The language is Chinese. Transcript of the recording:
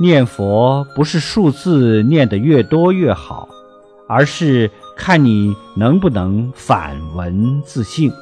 念佛不是数字念得越多越好，而是看你能不能反闻自性。